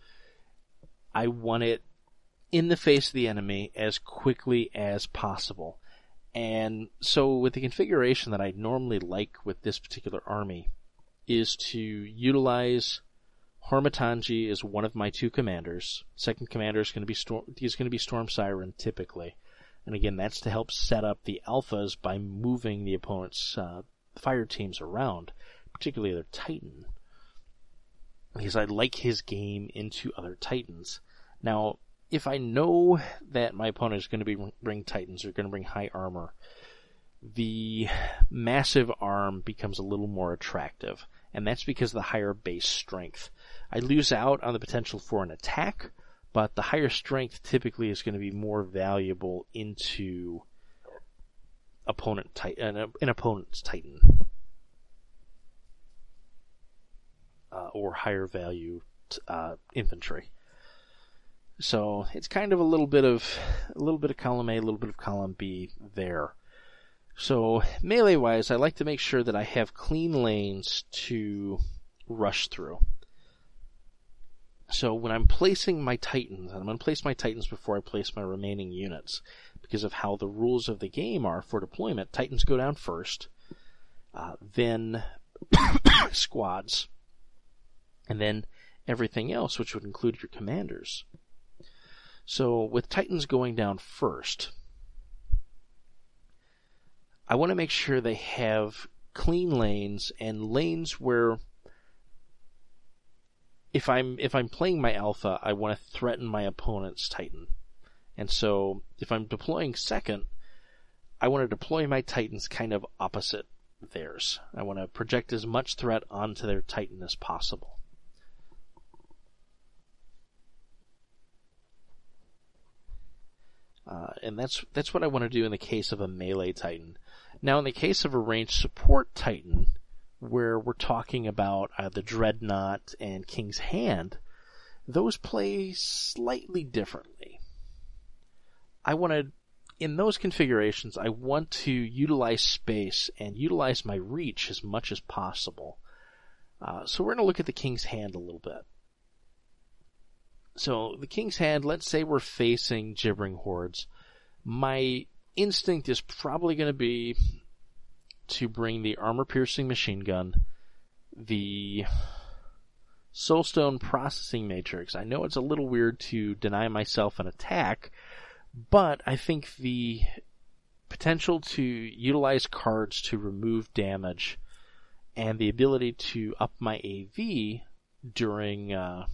I want it in the face of the enemy as quickly as possible. And so with the configuration that I normally like with this particular army is to utilize Hormatanji as one of my two commanders. Second commander is going to be Storm, he's going to be Storm Siren typically. And again, that's to help set up the alphas by moving the opponent's uh, fire teams around, particularly their Titan. Because I like his game into other Titans. Now, if I know that my opponent is going to be bring Titans or going to bring high armor, the massive arm becomes a little more attractive, and that's because of the higher base strength. I lose out on the potential for an attack, but the higher strength typically is going to be more valuable into opponent titan, an, an opponent's titan, uh, or higher value uh, infantry. So it's kind of a little bit of a little bit of column A, a little bit of column B there. So melee wise, I like to make sure that I have clean lanes to rush through. So when I'm placing my titans, and I'm going to place my titans before I place my remaining units, because of how the rules of the game are for deployment. Titans go down first, uh, then squads, and then everything else, which would include your commanders. So with Titans going down first, I want to make sure they have clean lanes and lanes where if I'm if I'm playing my alpha, I want to threaten my opponent's titan. And so if I'm deploying second, I want to deploy my titans kind of opposite theirs. I want to project as much threat onto their titan as possible. Uh, and that's that's what I want to do in the case of a melee titan. Now, in the case of a ranged support titan, where we're talking about uh, the Dreadnought and King's Hand, those play slightly differently. I want to in those configurations, I want to utilize space and utilize my reach as much as possible. Uh, so we're going to look at the king's hand a little bit. So the king's hand, let's say we're facing gibbering hordes. My instinct is probably going to be to bring the armor piercing machine gun, the soulstone processing matrix. I know it's a little weird to deny myself an attack, but I think the potential to utilize cards to remove damage and the ability to up my AV during uh,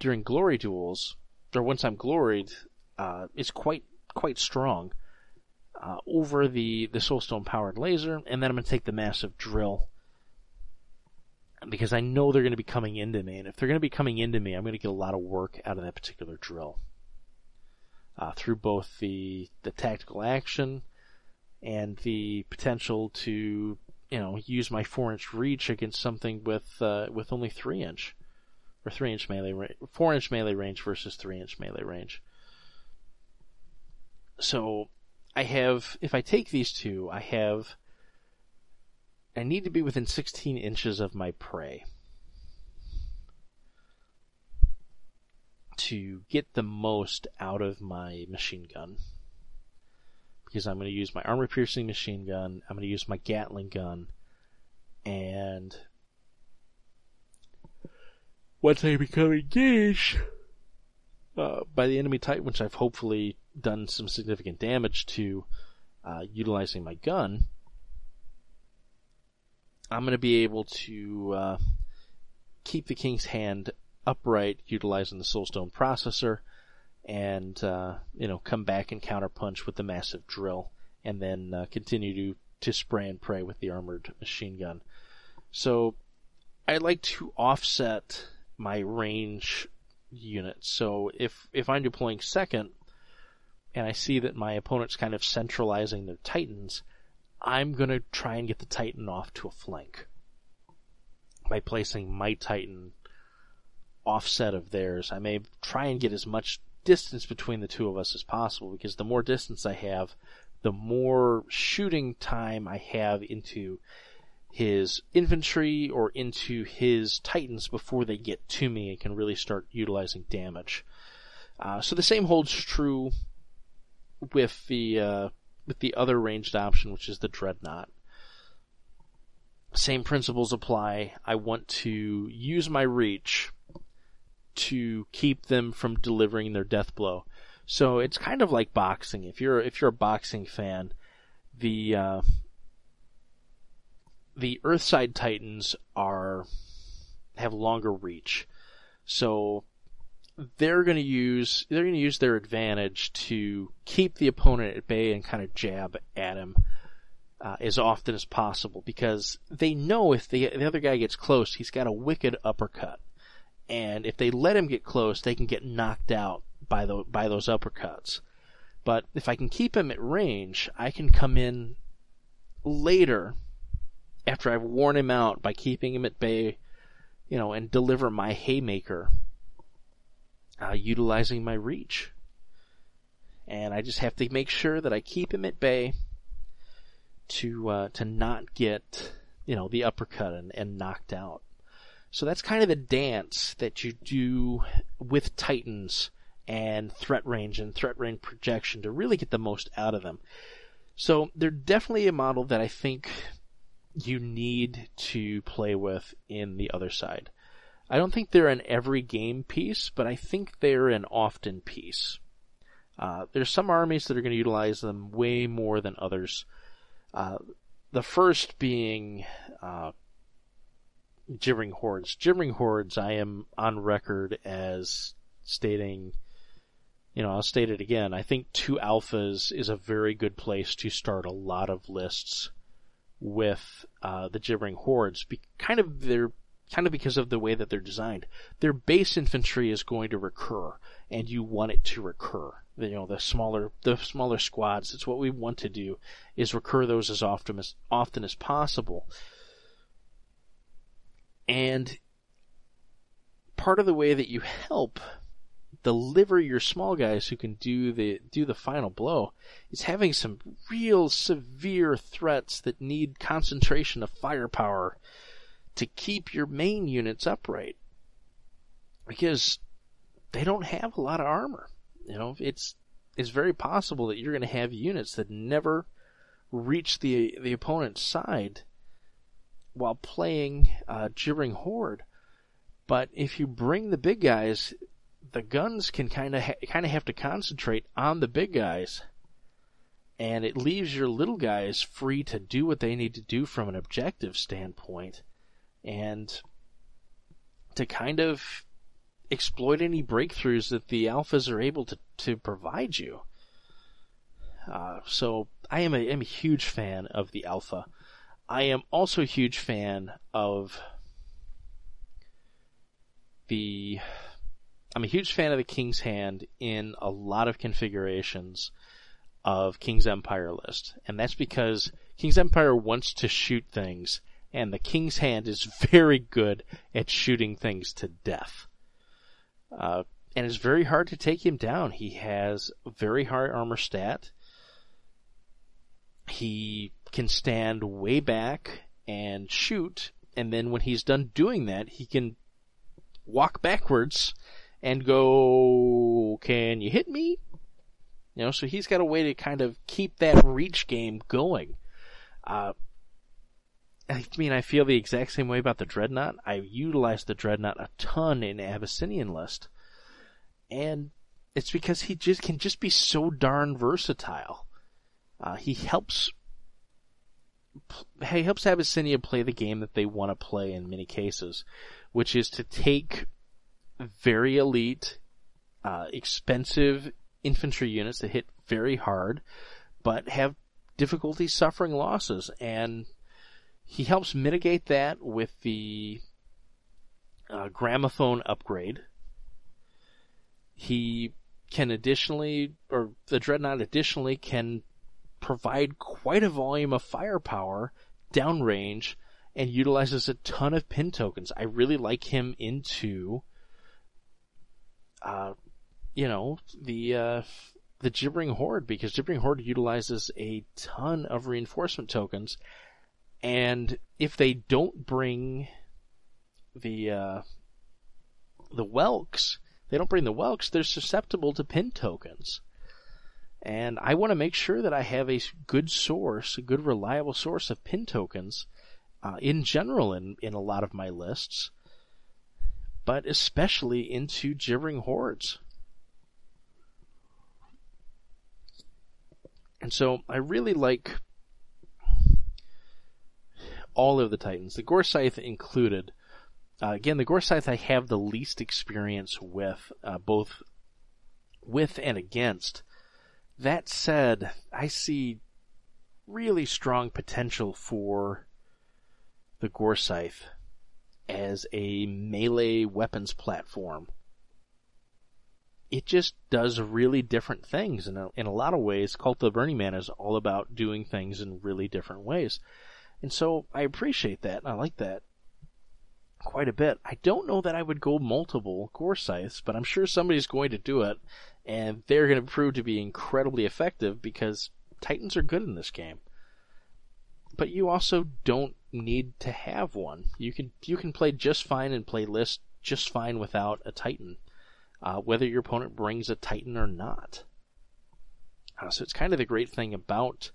during glory duels, or once I'm gloried, uh, is quite quite strong uh, over the the soulstone powered laser, and then I'm to take the massive drill. Because I know they're to be coming into me, and if they're to be coming into me, I'm to get a lot of work out of that particular drill. Uh, through both the the tactical action and the potential to you know use my four inch reach against something with uh, with only three inch or three inch melee range, four inch melee range versus three inch melee range. So I have, if I take these two, I have, I need to be within 16 inches of my prey to get the most out of my machine gun. Because I'm going to use my armor piercing machine gun, I'm going to use my Gatling gun, and once I become engaged. Uh, by the enemy type, which I've hopefully done some significant damage to uh, utilizing my gun, I'm going to be able to uh, keep the king's hand upright utilizing the soulstone processor and uh, you know come back and counterpunch with the massive drill and then uh, continue to to spray and pray with the armored machine gun. So i like to offset my range units so if if i'm deploying second and i see that my opponent's kind of centralizing their titans i'm to try and get the titan off to a flank by placing my titan offset of theirs. I may try and get as much distance between the two of us as possible because the more distance I have, the more shooting time I have into his infantry or into his titans before they get to me and can really start utilizing damage. Uh, so the same holds true with the uh, with the other ranged option, which is the dreadnought. Same principles apply. I want to use my reach to keep them from delivering their death blow. So it's kind of like boxing. If you're if you're a boxing fan, the uh, the Earthside Titans are have longer reach, so they're going to use they're going to use their advantage to keep the opponent at bay and kind of jab at him uh, as often as possible because they know if the the other guy gets close, he's got a wicked uppercut and if they let him get close, they can get knocked out by the by those uppercuts. But if I can keep him at range, I can come in later after I've worn him out by keeping him at bay, you know, and deliver my haymaker, uh, utilizing my reach. And I just have to make sure that I keep him at bay to uh, to not get you know the uppercut and, and knocked out. So that's kind of the dance that you do with Titans and threat range and threat range projection to really get the most out of them. So they're definitely a model that I think you need to play with in the other side. I don't think they're an every game piece, but I think they're an often piece. Uh, there's some armies that are going to utilize them way more than others. Uh, the first being uh, gibbering hordes. Gibbering hordes, I am on record as stating, you know, I'll state it again. I think two alphas is a very good place to start a lot of lists with uh, the gibbering hordes. Be, kind of they're kind of because of the way that they're designed. Their base infantry is going to recur, and you want it to recur. You know, the smaller the smaller squads. It's what we want to do is recur those as often as often as possible. And part of the way that you help deliver your small guys who can do the do the final blow is having some real severe threats that need concentration of firepower to keep your main units upright because they don't have a lot of armor. You know, it's it's very possible that you're going to have units that never reach the the opponent's side while playing uh, Gibbering Horde. But if you bring the big guys, the guns can kind of ha- kind of have to concentrate on the big guys, and it leaves your little guys free to do what they need to do from an objective standpoint, and to kind of exploit any breakthroughs that the alphas are able to, to provide you. Uh, so I am a, am a huge fan of the alpha. I am also a huge fan of the. I'm a huge fan of the King's Hand in a lot of configurations of King's Empire list, and that's because King's Empire wants to shoot things, and the King's Hand is very good at shooting things to death. Uh, and it's very hard to take him down. He has very high armor stat. He can stand way back and shoot, and then when he's done doing that, he can walk backwards and go, "Can you hit me?" You know, so he's got a way to kind of keep that reach game going. Uh, I mean, I feel the exact same way about the Dreadnought. I utilize the Dreadnought a ton in Abyssinian list. And it's because he just can just be so darn versatile. Uh, he helps he helps Abyssinia play the game that they want to play in many cases, which is to take very elite, uh, expensive infantry units that hit very hard, but have difficulty suffering losses. And he helps mitigate that with the uh, gramophone upgrade. He can additionally, or the Dreadnought additionally can provide quite a volume of firepower downrange and utilizes a ton of pin tokens. I really like him into, uh, you know, the, uh, the Gibbering Horde because Gibbering Horde utilizes a ton of reinforcement tokens. And if they don't bring the, uh, the Whelks, they don't bring the Whelks, they're susceptible to pin tokens. And I want to make sure that I have a good source, a good reliable source of pin tokens uh, in general in, in a lot of my lists, but especially into Gibbering Hordes. And so I really like all of the Titans, the Gore Scythe included. Uh, again, the Gore Scythe I have the least experience with, uh, both with and against. That said, I see really strong potential for the Gore Scythe as a melee weapons platform. It just does really different things. In a, uh, in a lot of ways, Cult of Burning Man is all about doing things in really different ways. And so I appreciate that. I like that quite a bit. I don't know that I would go multiple Gore Scythes, but I'm sure somebody's going to do it and they're going to prove to be incredibly effective because Titans are good in this game. But you also don't need to have one. You can you can play just fine and play list just fine without a Titan, uh, whether your opponent brings a Titan or not. Uh, so it's kind of the great thing about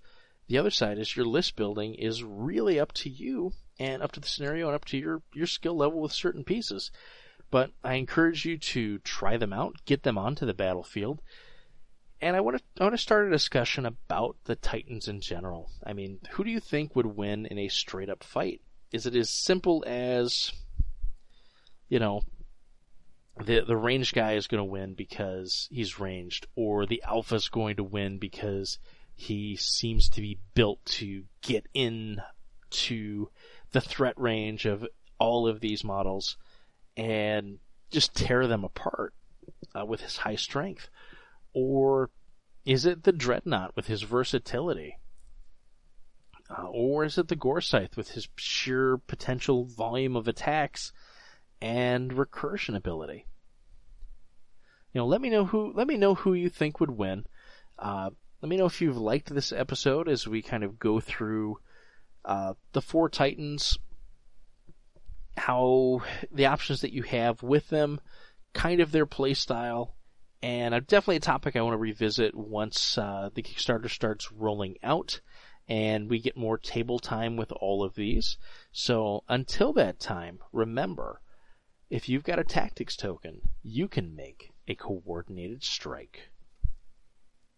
the other side is your list building is really up to you and up to the scenario and up to your your skill level with certain pieces. But I encourage you to try them out, get them onto the battlefield. And I want to I want to start a discussion about the Titans in general. I mean, who do you think would win in a straight up fight? Is it as simple as you know, the the range guy is going to win because he's ranged, or the alpha is going to win because he seems to be built to get in to the threat range of all of these models and just tear them apart uh, with his high strength? Or is it the Dreadnought with his versatility? Uh, or is it the Gore Scythe with his sheer potential volume of attacks and recursion ability? you know, let me know who let me know who you think would win. Uh, let me know if you've liked this episode as we kind of go through uh, the four Titans, how the options that you have with them, kind of their play style, and uh, definitely a topic I want to revisit once uh, the Kickstarter starts rolling out and we get more table time with all of these. So until that time, remember, if you've got a tactics token, you can make a coordinated strike.